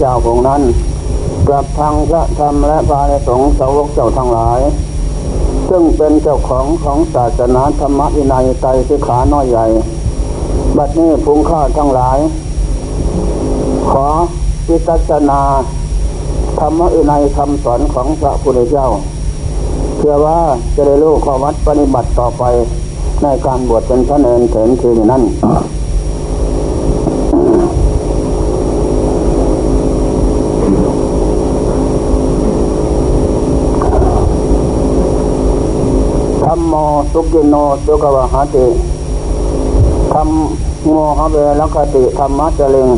เจ้าของนั้นกับทางพระธรรมและพระสงฆ์สาวกเจ้าทั้งหลาย ซึ่งเป็นเจ้าของของศาสนาธรรมอินัยไตรสิขาน้อยใหญ่ บัดนี้พุงข้าทั้งหลาย ขอพิจารณาธรรมอินัยคำสอนของพระพุทธเจ้าเพื่อว่าจะได้รู้ข้อวัดปฏิบัติต่อไปในการบวชเป็นพระเนรเถรคืนนั้น รมโมสุกินโนสุกวะหาติธรรมโมหเวลคติธรรมะเจริญ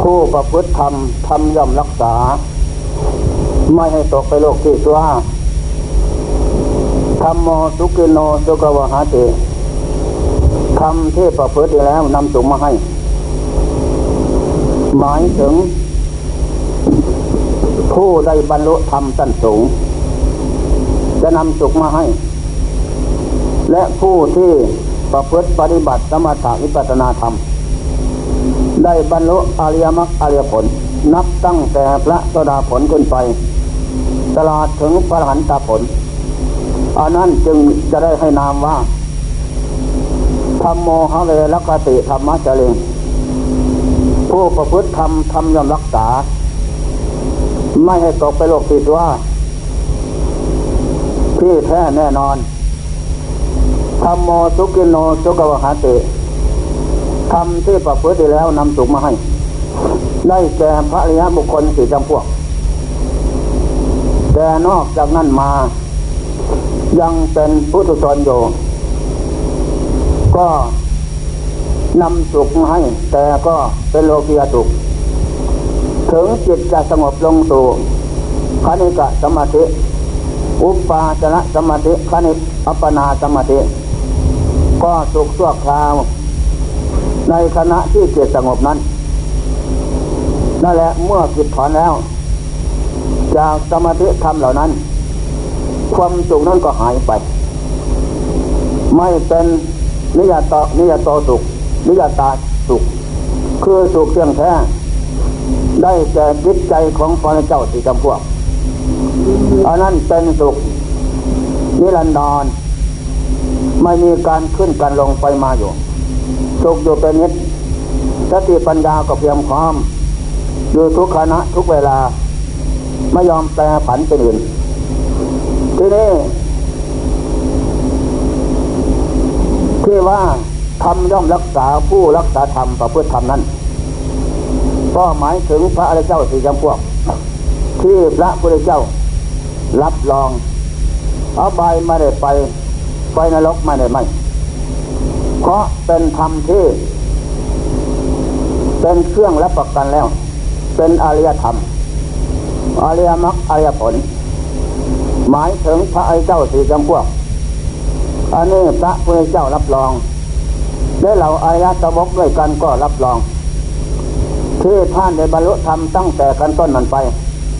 ผู้ประพฤติธรรมทำย่อมรักษา ไม่ให้ตกไปโลกที่ตัวธรรมโมสุกินโนสุกวะหาติทำที่ประพฤติแล้วนำสุมาให้ หมายถึง ผู้ได้บรรลุธรรมสั้นสูง จะนำสุขมาให้ และผู้ที่ประพฤติปฏิบัติสมถะวิปัสนาธรรม ได้บรรลุอริยมรรคอริยผล นับตั้งแต่พระสดาผลขึ้นไป ตลอดถึงพระหันตาผลอันนั้นจึงจะได้ให้นามว่าธรรมโมหะเวรกติธรรมะเจริญผู้ประพฤติธรรมทำยอมรักษา ไม่ให้ตกไปโลกติดว่า ที่แท้แน่นอนธรรมโมสุกินโนสุกวหาติทำที่ประพฤติแล้วนำสุขมาให้ ได้แก่พระริยบุคคลสี่จำพวก แต่นอกจากนั้นมา ยังเป็นพุทธชนอยู่ก็นำสุขมาให้ แต่ก็เป็นโลกียสุข ถึงจิตจะสงบลงสู่คณิกะสมาธิ อุปปาจนะสมาธิคณิอัปปนาสมาธิ ก็สุขชั่วคราว ในขณะที่จิตสงบนั้น นั่นแหละเมื่อจิตถอนแล้ว จากสมาธิธรรมเหล่านั้น ความสุขนั้นก็หายไป ไม่เป็นนิยตนิยตสุข นิยตาสุข คือสุขเที่ยงแท้ได้แก่จิตใจของพระเจ้าสี่จำพวก อันนั้นเป็นสุขนิรันดรไม่มีการขึ้นการลงไปมาอยู่ สุขอยู่เป็นนิดสติปัญญาก็เพียงพร้อม อยู่ทุกขณะทุกเวลา ไม่ยอมแปรผันเป็นอื่น ทีนี้ที่ว่าทำย่อมรักษาผู้รักษาธรรมประพฤติธรรมนั้นก็หมายถึงพระอริยเจ้าสี่จำพวก ที่พระพุทธเจ้า รับรองเอาใบไม่ได้ไปไปนรกไม่ได้ไหมเพราะเป็นธรรมที่ เป็นเครื่องรับประกันแล้ว เป็นอริยธรรมอริยมรรคอริยผล หมายถึงพระอเจ้าสี่จำพวก อันนี้พระพุทธเจ้ารับรอง และเราอายะสวกด้วยกันก็รับรอง ที่ท่านได้บรรลุธรรมตั้งแต่กันต้นมันไป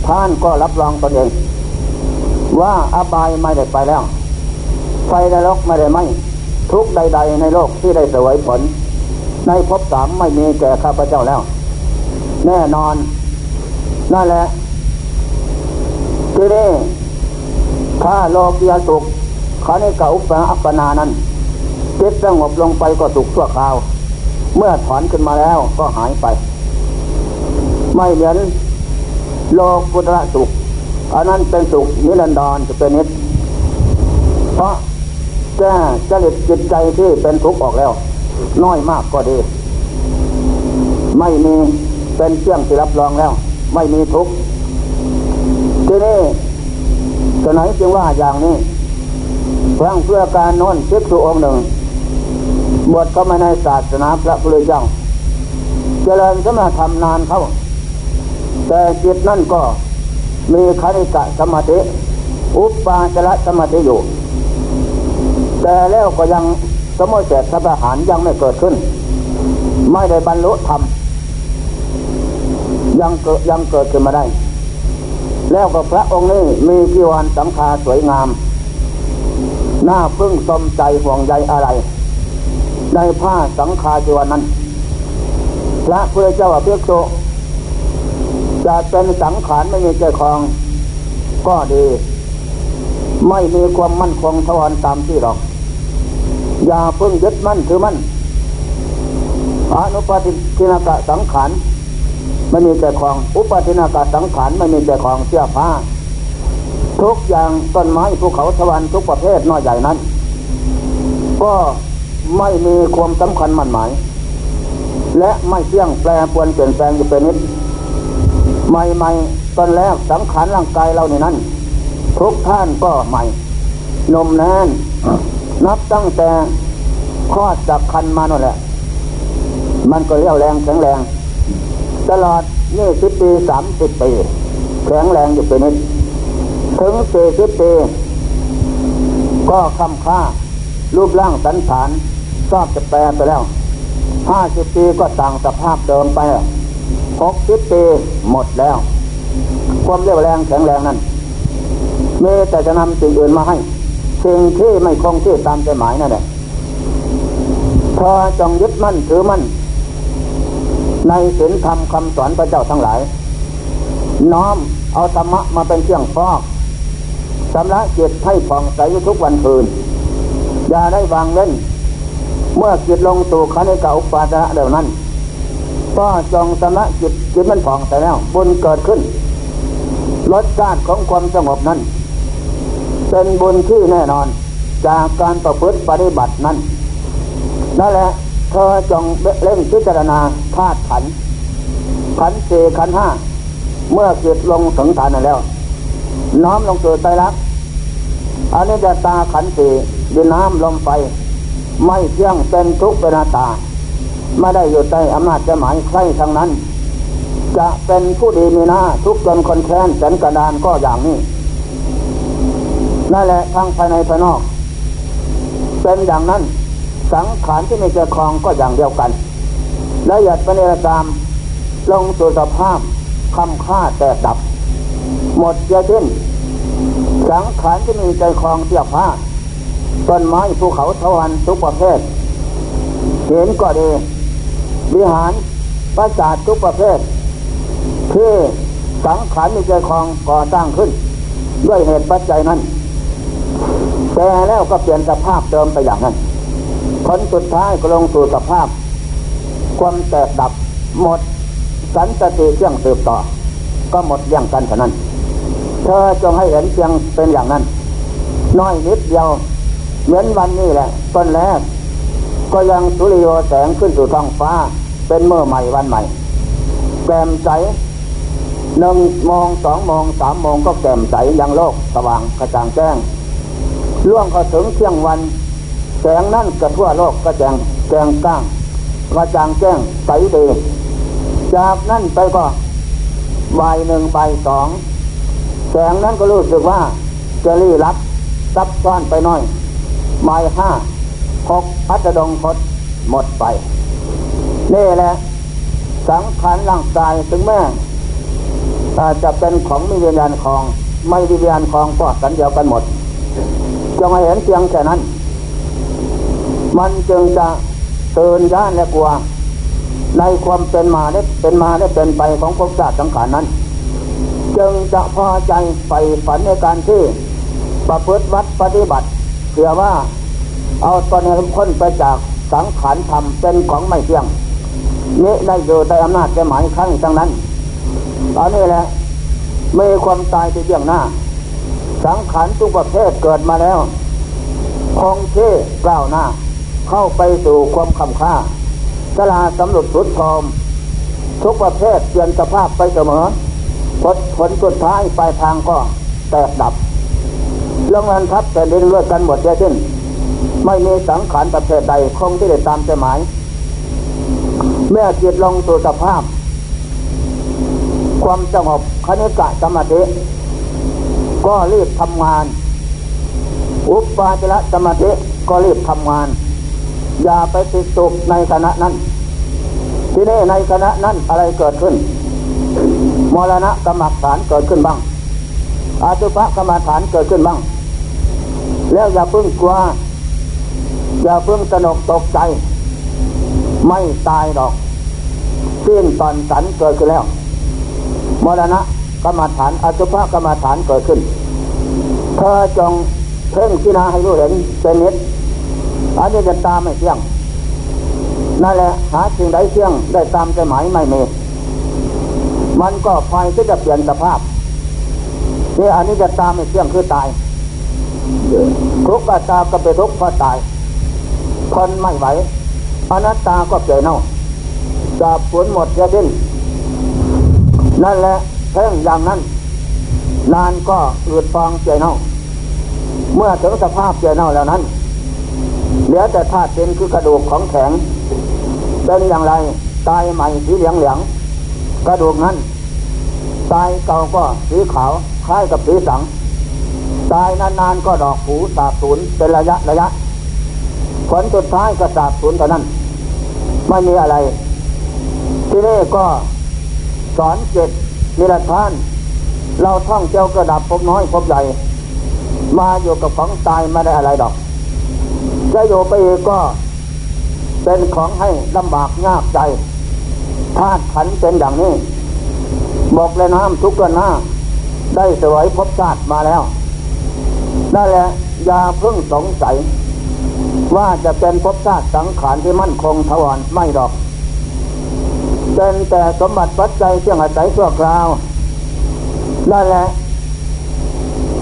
ท่านก็รับรองตนเอง ว่าอบายไม่ได้ไปแล้ว ไฟนรกไม่ได้ไหมทุกใด ๆ ในโลกที่ได้สวยผล ในภพสามไม่มีแก่ข้าพเจ้าแล้ว แน่นอนนั่นแหละที่นี่ถ้าโลกียสุขขานเก่าปะอัปปนานั้นจิตสงบลงไปก็สุขชั่วคราว เมื่อถอนขึ้นมาแล้วก็หายไป ไม่เหมือนโลกุตระสุข อันนั้นเป็นสุขนิรันดรจะเป็นนิดเพราะแก้จริตจิตใจที่เป็นทุกข์ออกแล้ว น้อยมากก็ดี ไม่มีเป็นเชื่องที่รับรองแล้ว ไม่มีทุกข์ที่นี้จะไหนจึงว่าอย่างนี้ครั้งเพื่อการนอนภิกษุองค์หนึ่ง บวชเข้ามาในศาสนาพระพุทธเจ้า เจริญสมาธรรมนานเข้า แต่จิตนั่นก็ มีคณิกะสมาธิ อุปปาจระสมาธิอยู่ แต่แล้วก็ยังสมุทเสร็จสัหารยังไม่เกิดขึ้น ไม่ได้บรรลุธรรมยังเกิดยังเกิดขึ้นมาได้ แล้วก็พระองค์นี้มีกีวันสังฆาสวยงาม หน้าพึ่งสมใจห่วงใยอะไร ในผ้าสังฆาจีวนั้น พระพุทธเจ้าเพียกโต จะเป็นสังขารไม่มีใจคลองก็ดี ไม่มีความมั่นคงทวารตามที่หรอก อย่าเพิ่งยึดมั่นถือมั่นอนุปาทินากะสังขารไม่มีใจคลอง อุปาทินากะสังขารไม่มีใจคลองเสื้อผ้าทุกอย่างต้นไม้ภูเขาทวารทุกประเภทน้อยใหญ่นั้น ก็ไม่มีความสำคัญมั่นหมาย และไม่เที่ยงแปรปวนเปลี่ยนแปลงอยู่เป็นนิด ใหม่ๆตอนแรกสังขารร่างกายเราในนั้น ทุกท่านก็ใหม่ นมแน่นนับตั้งแต่คลอดจากคันมานั่นแหละ มันก็เลี้ยวแรงแข็งแรง ตลอดยี่สิบปีสามสิบปีแข็งแรงอยู่เป็นนิดถึงสี่สิบปี ก็คำค่า รูปร่างสันฐานชอบจะแปลไปแล้วห้าสิบปีก็ต่างสภาพเดิมไป หกสิบปีหมดแล้ว ความเรียวแรงแข็งแรงนั้นเมีแต่จะนำสิ่งอื่นมาให้สิ่งที่ไม่คงที่ตามใจหมายนั่นแหละเธอจงยึดมั่นถือมั่น ในศีลธรรมคำสอนพระเจ้าทั้งหลาย น้อมเอาธรรมะมาเป็นเครื่องฟอกสำระจิตให้ผ่องใสทุกวันคืน อย่าได้วางเล่น เมื่อจิตลงตู่ขันเก่าปาจะเดียวนั้น ก็จงสำระจิตจิตมันผ่องใสแล้ว บุญเกิดขึ้นรสชาติของความสงบนั้น เป็นบุญที่แน่นอนจากการประพฤติปฏิบัตินั้นนั่นแหละเธอจงเล่นพิจารณาธาตุขันขันสี่ขันห้าเมื่อจิตลงถึงฐานนั้นแล้ว น้อมลงสู่ใจรักอันนี้จะตาขันสี่ดินน้ำลมไฟ ไม่เที่ยงเป็นทุกข์เป็นนาตา ไม่ได้อยู่ใต้อำนาจจะหมายใครทั้งนั้น จะเป็นผู้ดีมีหน้าทุกจนคนแค้นแสนกระดานก็อย่างนี้นั่นแหละทั้งภายในภายนอก เป็นอย่างนั้นสังขารที่ไมีเจ้าของก็อย่างเดียวกันละเอียดปณิตามลงสู่สภาพคำค่าแตกดับ หมดเสียสิ้น สังขารที่มีใจคลองเสียผ้าต้นไม้ภูเขาเทวันทุกประเภทเห็นก็ดี วิหารประจาททุกประเภทที่สังขารมีใจคลองก่อสร้างขึ้น ด้วยเหตุปัจจัยนั้น แต่แล้วก็เปลี่ยนสภาพเดิมไปอย่างนั้นผลสุดท้ายก็ลงสู่สภาพ ความแตกดับหมด สันตติเชื่องสืบต่อ ก็หมดอย่างกันเท่านั้น เธอจงให้เห็นเพียงเป็นอย่างนั้น น้อยนิดเดียวเหมือนวันนี้แหละต้นแรก ก็ยังสุริโยแสงขึ้นสู่ท้องฟ้า เป็นเมื่อใหม่วันใหม่แจ่มใสหนึ่งโมงสองโมงสามโมงก็แจ่มใสยังโลกสว่างกระจ่างแจ้งล่วงข้าถึงเที่ยงวัน แสงนั่นกระทั่วโลกกระแจงแจงก้างกระจ่างแจ้งใสดีจากนั่นไปก็บ่ายหนึ่งบ่ายสองแสงนั้นก็รู้สึกว่าจะรีรับซับซ้อนไปน้อยบ่ายห้า หกพัฒดงคดหมดไป นี่แหละสังขารร่างกายถึงแม้จะเป็นของมีวิญญาณคลอง ไม่วิญญาณคลองก็สันเดียวกันหมดจงเห็นเพียงแค่นั้น มันจึงจะเตื่นย่านและกลัว ในความเป็นมาได้เป็นมาได้เป็นไปของภพชาติสังขารนั้น จึงจะพอใจใฝ่ฝันในการที่ประพฤติวัดปฏิบัติเพื่อว่า เอาตอนนี้พ้นไปจากสังขารธรรมเป็นของไม่เที่ยงนี้ได้อยู่ในอำนาจจะหมายครั้งทั้งนั้นตอนนี้แหละมีความตายที่เบื้องหน้า สังขารทุกประเภทเกิดมาแล้วคงเที่กล่าวหน้า เข้าไปสู่ความคำค่าสลาสำรุดสุดทอมทุกประเภทเปลี่ยนสภาพไปเสมอผลผลสุดท้ายปลายทางก็แตกดับลงนันทับแต่เดินเลือดกันหมดเช่น ไม่มีสังขารประเภทใดคงที่ได้ตามใจหมาย เมื่อจิตลงสู่สภาพ ความสงบคณิกะสมาธิก็รีบทำงาน อุปปาจระสมาธิก็รีบทำงาน อย่าไปติดตุกในขณะนั้น ที่นี่ในขณะนั้นอะไรเกิดขึ้นมรณะกรรมฐานเกิดขึ้นบ้างอาตุภกรรมฐานเกิดขึ้นบ้าง แล้วอย่าพึ่งกลัว อย่าเพึ่งสนกตกใจ ไม่ตายหรอกสิ้นตอนสันเกิดขึ้นแล้ว มรณะกรรมฐานอสุภกรรมฐานเกิดขึ้น เธอจงเพ่งพิจารณาให้รู้เห็นเป็นนิดอันนี้จะตามไม่เที่ยงนั่นแหละหาสิ่งใดเที่ยงได้ตามใจหมายไม่มีมันก็ไฟที่จะเปลี่ยนสภาพนี่อันนี้จะตามไม่เที่ยงคือตายทุกข์ตาก็ไปทุกข์เพราะตาย ทนไม่ไหวอนัตตาก็เกิดเน่าจะผลหมดจะดิ้นนั่นแหละเพ่งอย่างนั้น นานก็อืดฟองเจเน่าเมื่อถึงสภาพเจเน่าแล้วนั้น เหลือแต่ธาตุเป็นคือกระดูกของแข็ง เป็นอย่างไรตายใหม่สีเหลืองเหลืองกระดูกนั้นตายเก่าก็สีขาวคล้ายกับสีสังตายนานๆก็ดอกหูสาบสูญเป็นระยะระยะ ผลสุดท้ายก็สาบสูญเท่านั้น ไม่มีอะไร ที่นี่ก็สอนเจ็ดนิรทาน เราท่องเที่ยวกระดับพบน้อยพบใหญ่ มาอยู่กับของตายไม่ได้อะไรดอก จะอยู่ไปอีกก็เป็นของให้ลำบากยากใจธาตุขันเป็นอย่างนี้ บอกเลยน้ำทุกข์กันหน้า ได้สวยพบชาติมาแล้ว นั่นแหละอย่าเพิ่งสงสัย ว่าจะเป็นภพชาติสังขารที่มั่นคงทวรไม่ดอก เป็นแต่สมบัติปัจจัยเชื่องอาศัยชั่วคราวนั่นแหละ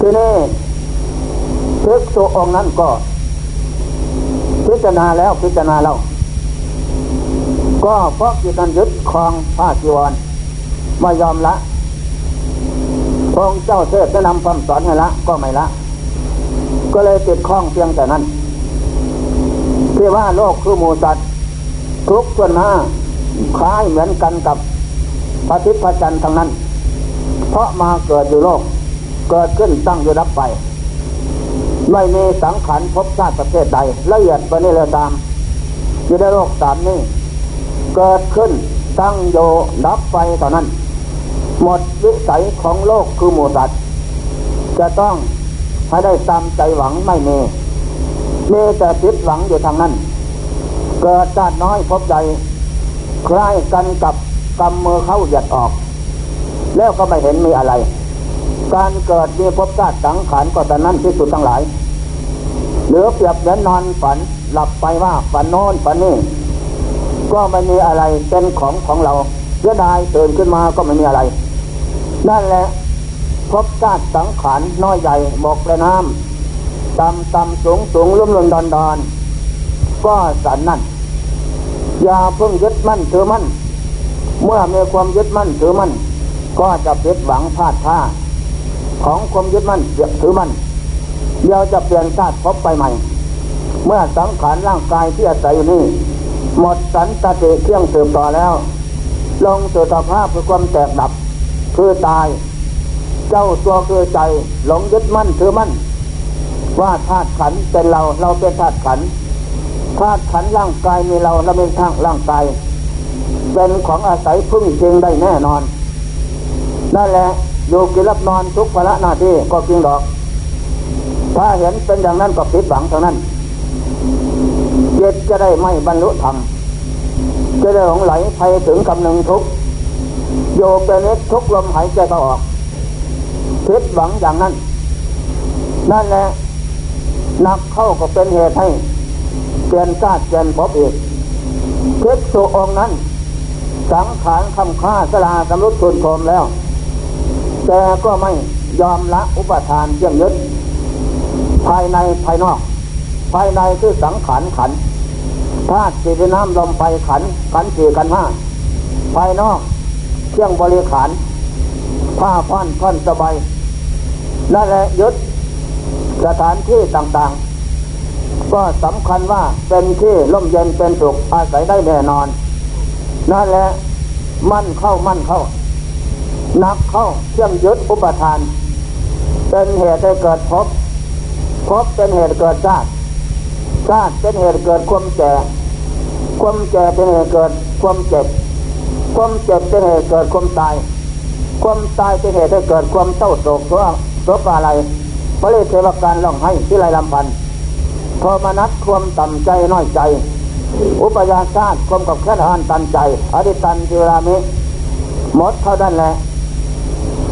ที่นี่ทึกสุองนั้นก็ พิจารณาแล้วพิจารณาแล้วก็เพราะจิตนั้นยึดครองผ้าจีวรไม่ยอมละพระเจ้าเทศจะนำคำสอนให้ละก็ไม่ละ ก็เลยติดข้องเพียงแต่นั้น ที่ว่าโลกคือหมูสัตว์ทุกส่วนหน้าคล้ายเหมือนกันกับพระทิพย์พระจันทร์ทั้งนั้น เพราะมาเกิดอยู่โลก เกิดขึ้นตั้งอยู่รับไป ไม่มีสังขารพบชาติประเทศใดละเอียดไปนี่เลยตาม อยู่ในโลกสามนี้ เกิดขึ้นตั้งโยดับไปตอนนั้น หมดวิสัยของโลกคือหมูสัตว์จะต้องให้ได้ตามใจหวังไม่มี มีแต่ติดหวังอยู่ทางนั้น เกิดชาติน้อยพบใจคล้ายกันกับกำมือเข้าหยัดออก แล้วก็ไม่เห็นมีอะไร การเกิดมีพบชาติสังขารก็แต่นั้นที่สุดทั้งหลาย เหลือเปรียบเหมือนนอนฝันหลับไปว่าฝันโน้นฝันนี่ก็ไม่มีอะไรเป็นของของเราเสียดายตื่นขึ้นมาก็ไม่มีอะไร นั่นแหละพบชาติสังขารน้อยใหญ่บอกเลยน้ำ ต่ำต่ำสูงสูงลุ่มลุ่มดอนดอนก็สันนั่นอย่าเพิ่งยึดมั่นถือมั่น เมื่อมีความยึดมั่นถือมั่น ก็จะเปิดหวังพลาดท่า ของความยึดมั่นถือมั่นเดี๋ยวจะเปลี่ยนชาติพบไปใหม่ เมื่อสังขารร่างกายที่อาศัยอยู่นี่หมดสันตติเครื่องสืบต่อแล้ว ลงสู่สภาพคือความแตกดับ คือตาย เจ้าตัวคือใจหลงยึดมั่นถือมั่น ว่าธาตุขันเป็นเราเราเป็นธาตุขันธาตุขันร่างกายมีเราเราเป็นทางร่างกายเป็นของอาศัยพึ่งจริงได้แน่นอน นั่นแหละอยู่กินรับนอนทุกภาระหน้าที่ก็จริงดอก ถ้าเห็นเป็นอย่างนั้นก็ผิดหวังท่านั้นเจิตจะได้ไม่บรรลุธรรมจะได้หลงไหลไปถึงกำหนึ่งทุกโยเป็นนิทุกลมหายใจก็ออกคิดหวังอย่างนั้น นั่นแหละ นักเข้าก็เป็นเหตุให้เปลี่ยนกาดเปลี่ยนพบอีกคิดสู่องนั้น สังขารคำค่าสลาสำรุดทุนโทมแล้ว แต่ก็ไม่ยอมละอุปทานเชื่องยึดภายในภายนอก ภายในคือสังขารขันธาตุสีน้ำลมไฟขัน ขันสี่ขันห้าภายนอก เครื่องบริขารผ้าพันท่อนสบายนั่นแหละยึด สถานที่ต่างๆ ก็สำคัญว่าเป็นที่ร่มเย็นเป็นสุขอาศัยได้แน่นอน นั่นแหละมั่นเข้ามั่นเข้า นักเข้าเครื่องยึดอุปทาน เป็นเหตุให้เกิดพบพบเป็นเหตุเกิดชาติชาติเป็นเหตุเกิดความแก่ความแก่เป็นเหตุเกิดความเจ็บ ความเจ็บเป็นเหตุเกิดความตาย ความตายเป็นเหตุให้เกิดความเศร้าโศกเพราะเพราะอะไร พระเลเทวการร้องให้ที่ไรลำพันพอมานัดความต่ำใจน้อยใจ อุปยาชาติความกับแค่ทานตันใจ อดิตันจิรามิหมดเท่านั้นแหละ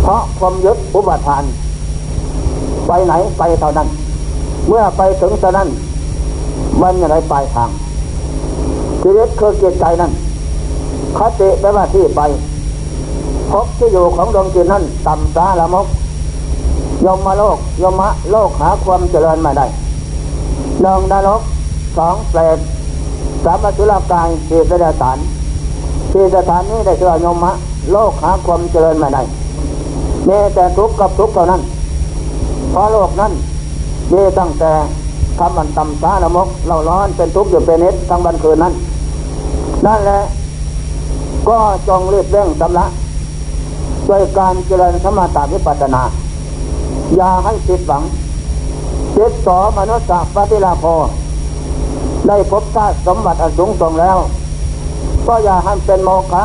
เพราะความยึดอุปทาน ไปไหนไปเท่านั้น เมื่อไปถึงเท่านั้น มันอะไรปลายทางชีวิตคือเกียรใจนั้นคติแปลว่าที่ไปพบที่อยู่ของดวงจิตนั้นต่ำสาละมก ยมมาโลกยมะโลกหาความเจริญมาได้หนึ่งนรกสองเปรตสามสุรกายสี่สถานสี่สถานนี้ได้เชื่อยมะโลกหาความเจริญมาได้มีแต่ทุกข์กับทุกข์เท่านั้นเพราะโลกนั้นมีตั้งแต่คำมันตำสาละมกเราร้อนเป็นทุกข์อยู่เป็นนิดทั้งวันคืนนั้น นั่นแหละก็จงรีบเร่งสำละด้วยการเจริญสมาธิวิปัสสนา อย่าให้ติดหวังเจิตต่อมนุษย์ปฏิลาภได้พบชาติสมบัติอันสูงส่งแล้ว ก็อย่าให้เป็นโมฆะ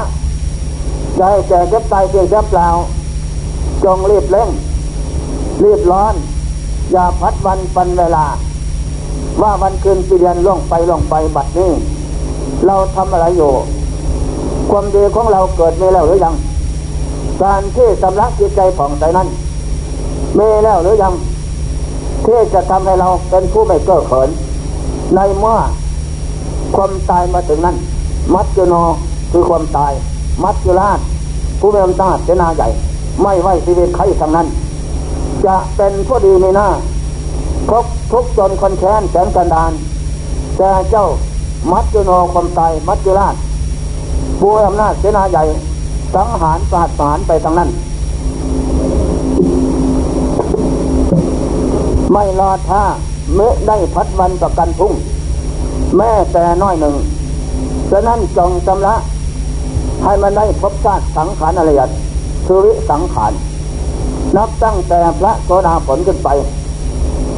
อย่าให้แก่เก็บตายเพียงแค่เปล่า จงรีบเร่ง รีบร้อน อย่าพัดวันปันเวลา ว่าวันคืนปีเดือนล่วงไปล่วงไปบัดนี้ เราทำอะไรอยู่ ความดีของเราเกิดมีแล้วหรือยัง การที่สำลักจิตใจผ่องใสนั้น มีแล้วหรือยังที่จะทำให้เราเป็นผู้ไม่เก้อเขิน ในเมื่อความตายมาถึงนั้น มัจจุโนคือความตาย มัจจุราช ผู้มีอำนาจเสนาใหญ่ ไม่ไว้ชีวิตใครทั้งนั้น จะเป็นผู้ดีในหน้าพบทุกจนคนแค้นแสนกันดานแต่เจ้ามัจจุโนความตายมัจจุราชผู้มีอำนาจเสนาใหญ่ สังหารสหัสารไปทั้งนั้น ไม่รอท่าเมื่อได้พัดวันประกันพุ่ง แม่แต่น้อยหนึ่ง ฉะนั้นจงจำละให้มันได้พบชาติสังขารอะไรยัดคือวิสังขาร นับตั้งแต่พระโสดาผลขึ้นไป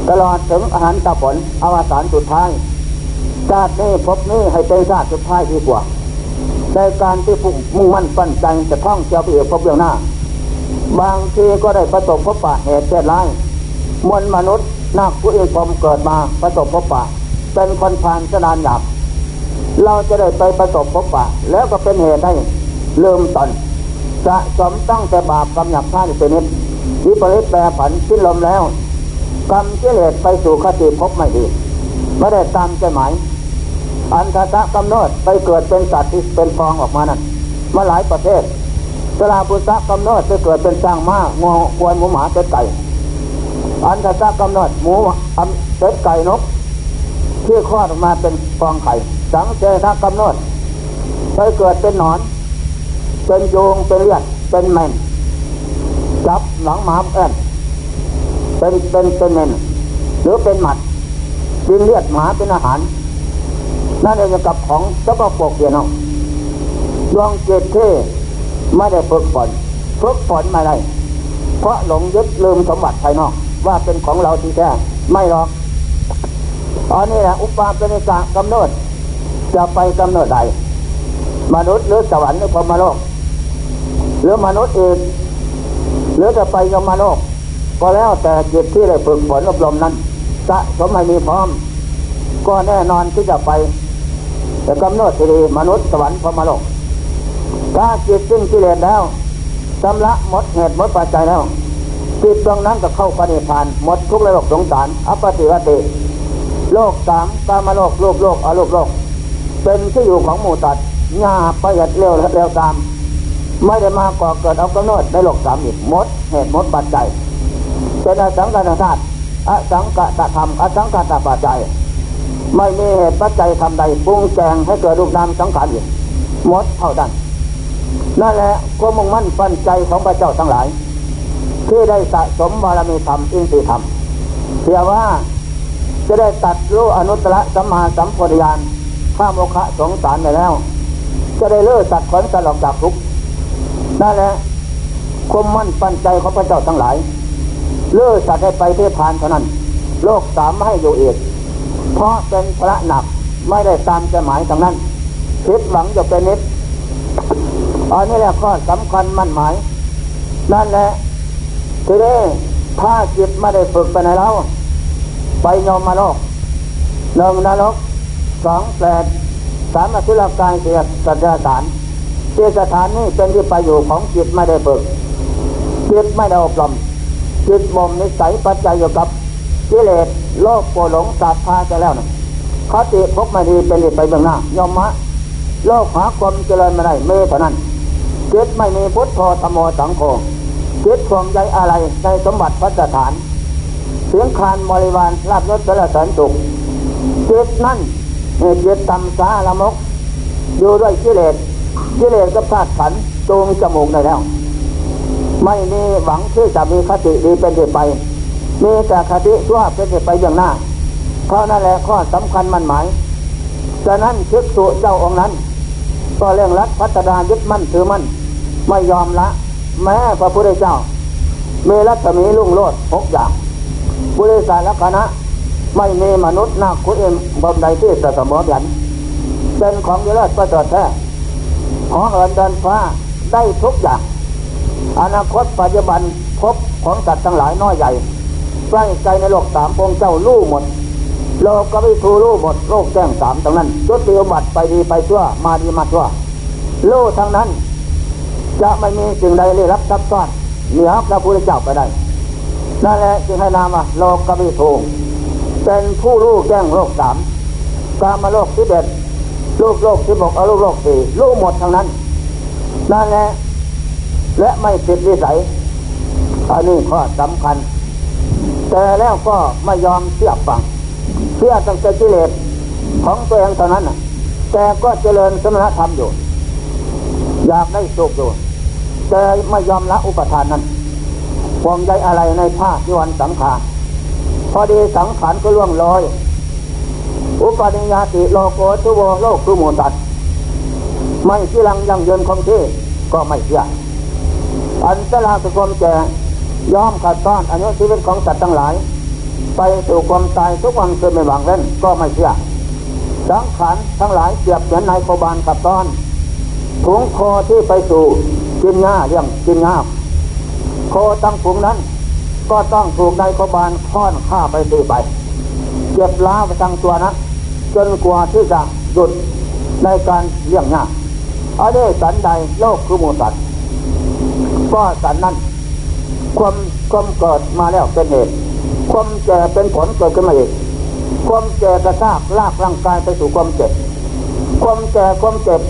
ตลอดถึงอาหารตาผลอวสานสุดท้ายชาตินี้พบนี้ให้เป็นชาติสุดท้ายดีกว่าในการที่มุ่งมั่นปั้นใจจะท่องเที่ยวไปเอกพบเบื้องหน้า บางทีก็ได้ประสบพบปะเหตุเกิดร้าย มวลมนุษย์นักผู้เอกผมเกิดมาประสบพบปะ เป็นคนผ่านสนานหยาบเราจะได้ไปประสบพบปะ แล้วก็เป็นเหตุให้ลืมตนสะสมตั้งแต่บาปกำหยับท่านเป็นนิดวิปริตแปรผันสิ้นลมแล้วกรรมเจริญไปสู่คติพบไม่ดีไม่ได้ตามใจหมาย อันทะกำเนิดไปเกิดเป็นสัตว์ที่เป็นฟองออกมานั้นมาหลายประเทศสลาปุษะกำเนิดไปเกิดเป็นสร้างม้างวควนหมูหมาเป็ดไก่ อันจะจะกำหนดหมูอันเป็ดไก่นกที่คลอดออกมาเป็นฟองไข่ สังเจถ้ากำหนดไปเกิดเป็นหนอน เป็นโยงเป็นเลือดเป็นแมนจับหลังหมาแอนเป็นเป็นเป็นแมนหรือเป็นหมัดดินเลือดหมาเป็นอาหารนั่นเองกับของเจ้าก็ปกเดียนาะดวงเจตเท่ไม่ได้ฝึกฝนฝึกฝนมาได้เพราะหลงยึดลืมสมบัติภายนอก ว่าเป็นของเราที่แท้ไม่หรอกอันนี้แหละอุปาเป็นกะกำเนิด จะไปกำเนิดใด มนุษย์หรือสวรรค์หรือพรมโลก หรือมนุษย์เองหรือจะไปยมโลก ก็แล้วแต่จิตที่ได้ฝึกฝนอบรมนั้นสะสมให้มีพร้อม ก็แน่นอนที่จะไปแต่กำเนิดที่ดีมนุษย์สวรรค์พรมโลกถ้าจิตซึ่งกิเลสแล้วชำระหมดเหตุหมดปัจจัยแล้ว จิตดวงนั้นก็เข้าปณิพานหมดทุกโลกสงสารอปฏิวัติโลกสามกามโลกโลกโลกอโลกโลก เป็นที่อยู่ของหมู่ตัดหญ้าประหยัดเร็วเร็วตาม ไม่ได้มาก่อเกิดเอากำเนิดในโลกสามอีกหมดเหตุหมดปัจจัยเป็นอสังกัตธาตุอสังกัตธรรมอสังกัตปัจจัย ไม่มีเหตุปัจจัยทำใดปรุงแต่งให้เกิดรูปนามสังขารอีกหมดเท่านั้นนั่นแหละความมุ่งมั่นปันใจของพระเจ้าทั้งหลาย ที่ได้สะสมบารมีธรรมอินทรีธรรมเพื่อว่าจะได้ตัดรู้อนุตตรสัมมาสัมปวิญาณข้ามโอคะสงสารไปแล้ว จะได้เลิกตัดขนสลอกจากทุกนั่นแหละความมั่นปั้นใจของพระเจ้าทั้งหลาย เลิกสัตว์ให้ไปเทพานเท่านั้น โลกสามให้อยู่เอกเพราะเป็นพระหนักไม่ได้ตามใจหมายทางนั้นคิดหวังจะเป็นนิดอันนี้แหละก็สำคัญมั่นหมาย นั่นแหละ ทีนี้ถ้าจิตไม่ได้ฝึกไปในเราไปยอมมาโลกหนึ่งนรกสองแปดสามอสุรกายเสียสัจจฐานเสียสถานนี้เป็นที่ไปอยู่ของจิตไม่ได้ฝึกจิตไม่ได้อบรมจิตบ่มนิสัยปัจจัยอยู่กับกิเลสโลภโกหลงศรัทธาจะแล้วนะคติพบไม่ดีเป็นไปเบื้องหน้ายอมมะโลกหาความเจริญไม่ได้เมื่อเท่านั้นจิตไม่มีพุทธโธธโมสังโฆ จิตห่วงใจอะไรในสมบัติพัฒฐาน เสียงคานบริวารลาบยศสารสันสุขจิตนั่นเจิตตำสาละมก อยู่ด้วยกิเลสกิเลสก็พลาดขันจูงจมูกได้แล้ว ไม่มีหวังที่จะมีคติดีเป็นที่ไป มีแต่คติชั่วเป็นที่ไปอย่างหน้า เพราะนั่นแหละข้อสำคัญมันหมายฉะนั้นชิกสุเจ้าองค์นั้น ก็เรื่องรัฐพัฒนายึดมั่นถือมั่นไม่ยอมละ แม้พระพุทธเจ้ามีรัศมีลุ่งโลดหกอย่างบริษัทและคณะไม่มีมนุษย์นาคุเอ็มบมใดที่จะสมอยันเป็นของยเลิศประเสริฐแท้ของเอินเดินฟ้าได้ทุกอย่าง อนาคตปัจจุบันพบของสัตว์ทั้งหลายน้อยใหญ่ใกล้ใจในโลกสามองค์เจ้าลู่หมดโลกก็ไม่ทูลู่หมดโลกแจ้งสามตรงนั้นยศติบัติไปดีไปชั่วมาดีมาชั่วลู่ทั้งนั้น จะไม่มีสิ่งใดเรีรับซับซ้อนเหนือพระพุทธเจ้าไปได้นั่นแหละจึงให้นามว่าโลกกบิทูเป็นผู้รู้แจ้งโลกสามกามาโลกที่เด็ดลูกโลกที่บอกเอาลูกโลกสี่รู้หมดทั้งนั้นนั่นแหละและไม่ผิดวิสัยอันนี้ข้อสำคัญ แต่แล้วก็ไม่ยอมเชื่อฟังเชื่อตั้งแต่กิเลสของตัวเองเท่านั้นแต่ก็เจริญสมณธรรมอยู่ อยากได้สุขอยู่ แต่ไม่ยอมละอุปทานนั้นห่วงใยอะไรในภาคยวันสังขารพอดีสังขารก็ล่วงลอยอุปนิยาติโลโกทุโวโลกทุโมตัดไม่ที่ลังยังเยินคงที่ก็ไม่เชื่ออันตราสุกมแก่ยอมขัดต้อนอันนี้ชีวิตของสัตว์ทั้งหลาย ไปสู่ความตายทุกวันคืนไม่หวังเล่นก็ไม่เชื่อสังขารทั้งหลายเกียบเหมือนนายโคบานขัดต้อนถุงคอที่ไปสู่ กินหญ้าเรื่องกินหญ้าโคตั้งผงนั้น ก็ต้องถูกนายโคบานค้อนฆ่าไปตีไป เจ็บล้าไปทั้งตัวนะจนกว่าที่จะหยุดในการเลี้ยงหญ้าอันนี้สันใดโลกคือมูสัตว์ก็สันนั้น ความความเกิดมาแล้วเป็นเหตุความแก่เป็นผลเกิดขึ้นมาอีกความแก่กระซากลากร่างกายไปสู่ความเจ็บความแก่ความเจ็บ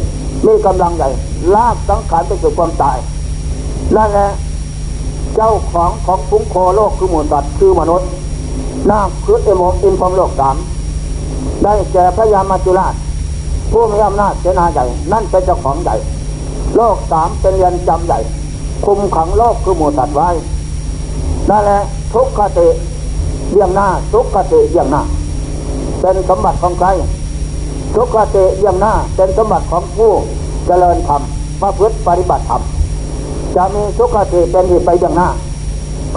มีกำลังใหญ่ลากสังขารไปสู่ความตายนั่นแหละเจ้าของของฟุ้งโคโลกคือหมูสัตว์คือมนุษย์นาคคือเอโมอินพรมโลกสามได้แก่พระยามาจุราชผู้มีอำนาจเสนาใหญ่ นั่นเป็นเจ้าของใหญ่ โลกสามเป็นเรือนจำใหญ่ คุมขังโลกคือหมูสัตว์ไว้นั่นแหละทุกขติเยี่ยงหน้าทุกขติเยี่ยงหน้า เป็นสมบัติของใคร ทุกขติเยี่ยงหน้าเป็นสมบัติของผู้เจริญธรรมมาพฤติปฏิบัติธรรมจะมีทุกขติเป็นที่ไปย่างหน้า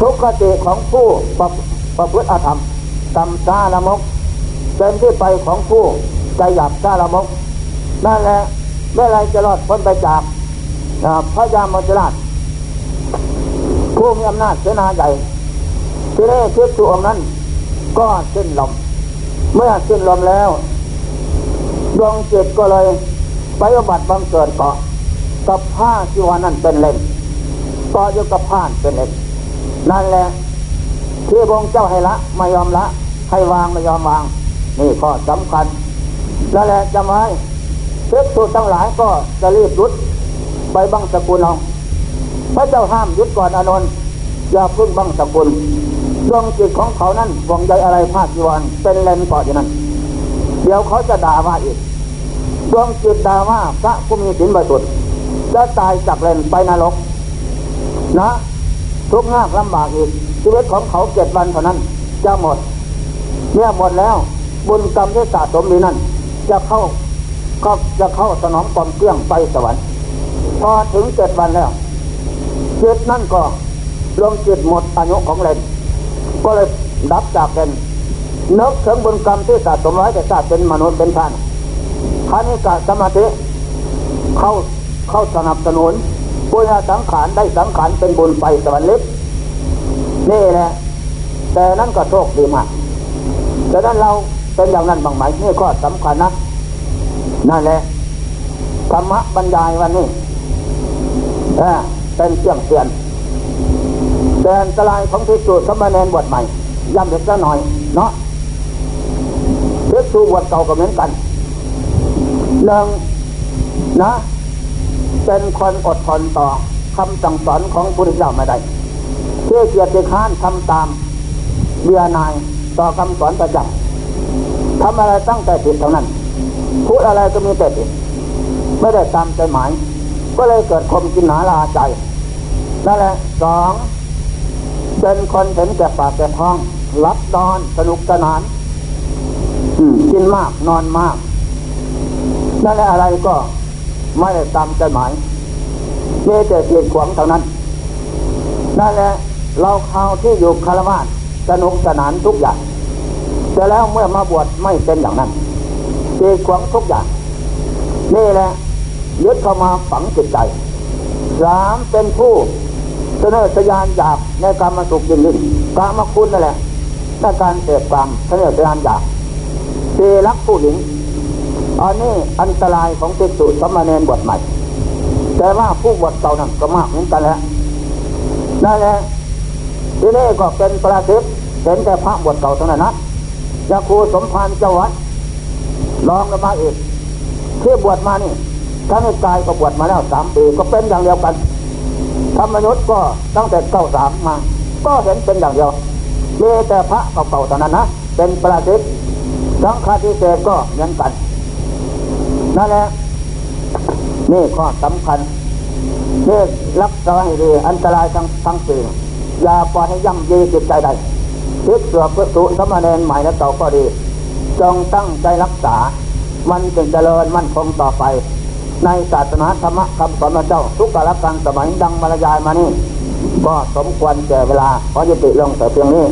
ทุกขติของผู้ประประพฤติอาธรรมตำซาละมกเป็นที่ไปของผู้ใจหยาบซาละมกนั่นแหละเมื่อไรจะรอดพ้นไปจากพระยามจราชผู้มีอำนาจเสนาใหญ่ที่ได้คิดตัวองนั้น ก็สิ้นลม เมื่อสิ้นลมแล้ว ดวงจิตก็เลยไปอบัติบังเกิดเกาะกับผ้าที่ว่านั่นเป็นเล่มเกาะอยู่กับผ้าเป็นเล่มนั่นแหละที่พระเจ้าให้ละไม่ยอมละ ให้วางไม่ยอมวาง นี่ข้อสำคัญนั่นแหละจะไม่เพื่อสูทั้งหลายก็จะรีบยุดไปบังสกุลเอาพระเจ้าห้ามยุดก่อนอนนท์อย่าพึ่งบังสกุลดวงจิตของเขานั้นหวงใยอะไรภาคยีวันเป็นเลนเกาะอยู่นั้น เดี๋ยวเขาจะด่าว่าอีกดวงจิตด่าว่าพระผู้มีศีลบริสุทธิ์จะตายจากเลนไปนรก นะ ทุกข์ยากลำบากอีกชีวิตของเขาเจ็ดวันเท่านั้น จะหมดเมื่อหมดแล้ว บุญกรรมที่สะสมนี้นั้น จะเข้าก็จะเข้าสนองความเกลี้ยงไปสวรรค์พอถึงเจ็ดวันแล้วจิตนั่นก็ลงจิตหมดอายุของเลนก็เลยดับจากเลน นึกถึงบุญกรรมที่สะสมไว้แต่ชาติเป็นมนุษย์เป็นท่านคณิกาสมาธิเข้าเข้าสนับสนุนปุญญาสังขารได้สังขารเป็นบุญไปสวรรค์ลิบนี่แหละแต่นั้นก็โชคดีมากแต่นั้นเราเป็นอย่างนั้นบางไหมนี่ข้อสำคัญนะนั่นแหละธรรมะบรรยายวันนี้เป็นเสียงเตือนแต่อันตรายของภิกษุสมณเณรบวชใหม่ย้ำเด็กละหน่อยเนาะ ภิกษุบวชเก่าก็เหมือนกันหนึ่งนะ เป็นคนอดทนต่อคำสั่งสอนของพระพุทธเจ้าไม่ได้เชื่อเกียรติค้านทำตามเบียนายต่อคำสอนประจำทำอะไรตั้งแต่ผิดเท่านั้นพูดอะไรก็มีแต่ผิดไม่ได้ตามใจหมาย ก็เลยเกิดคมกินหนาลาใจนั่นแหละสองเป็นคนเห็นแก่ปากแก่ท้องรับนอนสนุกสนาน กินมากนอนมาก นั่นแหละอะไรก็ไม่ได้ตามใจหมายมีแต่เกียดขวางเท่านั้น นั่นแหละเราข่าวที่อยู่คารวะสนุกสนานทุกอย่าง แต่แล้วเมื่อมาบวชไม่เป็นอย่างนั้นเกียดขวางทุกอย่าง นี่แหละยึดเข้ามาฝังจิตใจสามเป็นผู้เสนอสยานอยากในการมาสุขยินดินกามาคุณนั่นแหละในการเสพกรรมเสนอสยานอยาก สี่รักผู้หญิงอันนี้อันตรายของติสุสมณเณรบวชใหม่ แต่ว่าผู้บวชเก่านั้นก็มากเหมือนกันแหละนั่นแหละทีนี้ก็เป็นประสิทธิ์เห็นแต่พระบวชเก่าเท่านั้นนะยาครูสมภารเจ้าวัดลองกันมาอีกที่บวชมานี่ถ้านกายก็บวชมาแล้วสามปีก็เป็นอย่างเดียวกันธรรมนุษย์ก็ตั้งแต่เก้าสามมา ก็เห็นเป็นอย่างเดียวมีแต่พระเก่าๆเท่านั้นนะเป็นประสิทธิ์ สังฆาทิเศษก็เหมือนกัน นั่นแหละนี่ข้อสำคัญนี่รักษาให้ดีอันตรายทั้งทั้งสี่อย่าปล่อยให้ย่ำยีจิตใจใดทิศเสือพื่อสุสมณเณรใหม่และเก่าก็ดี จงตั้งใจรักษา มันจึงเจริญมั่นคงต่อไป ในศาสนาธรรมคำสอนพระเจ้า ทุกกาลการสมัยดังบรรยายมานี่ ก็สมควรแก่เวลาขอยุติลงแต่เพียงนี้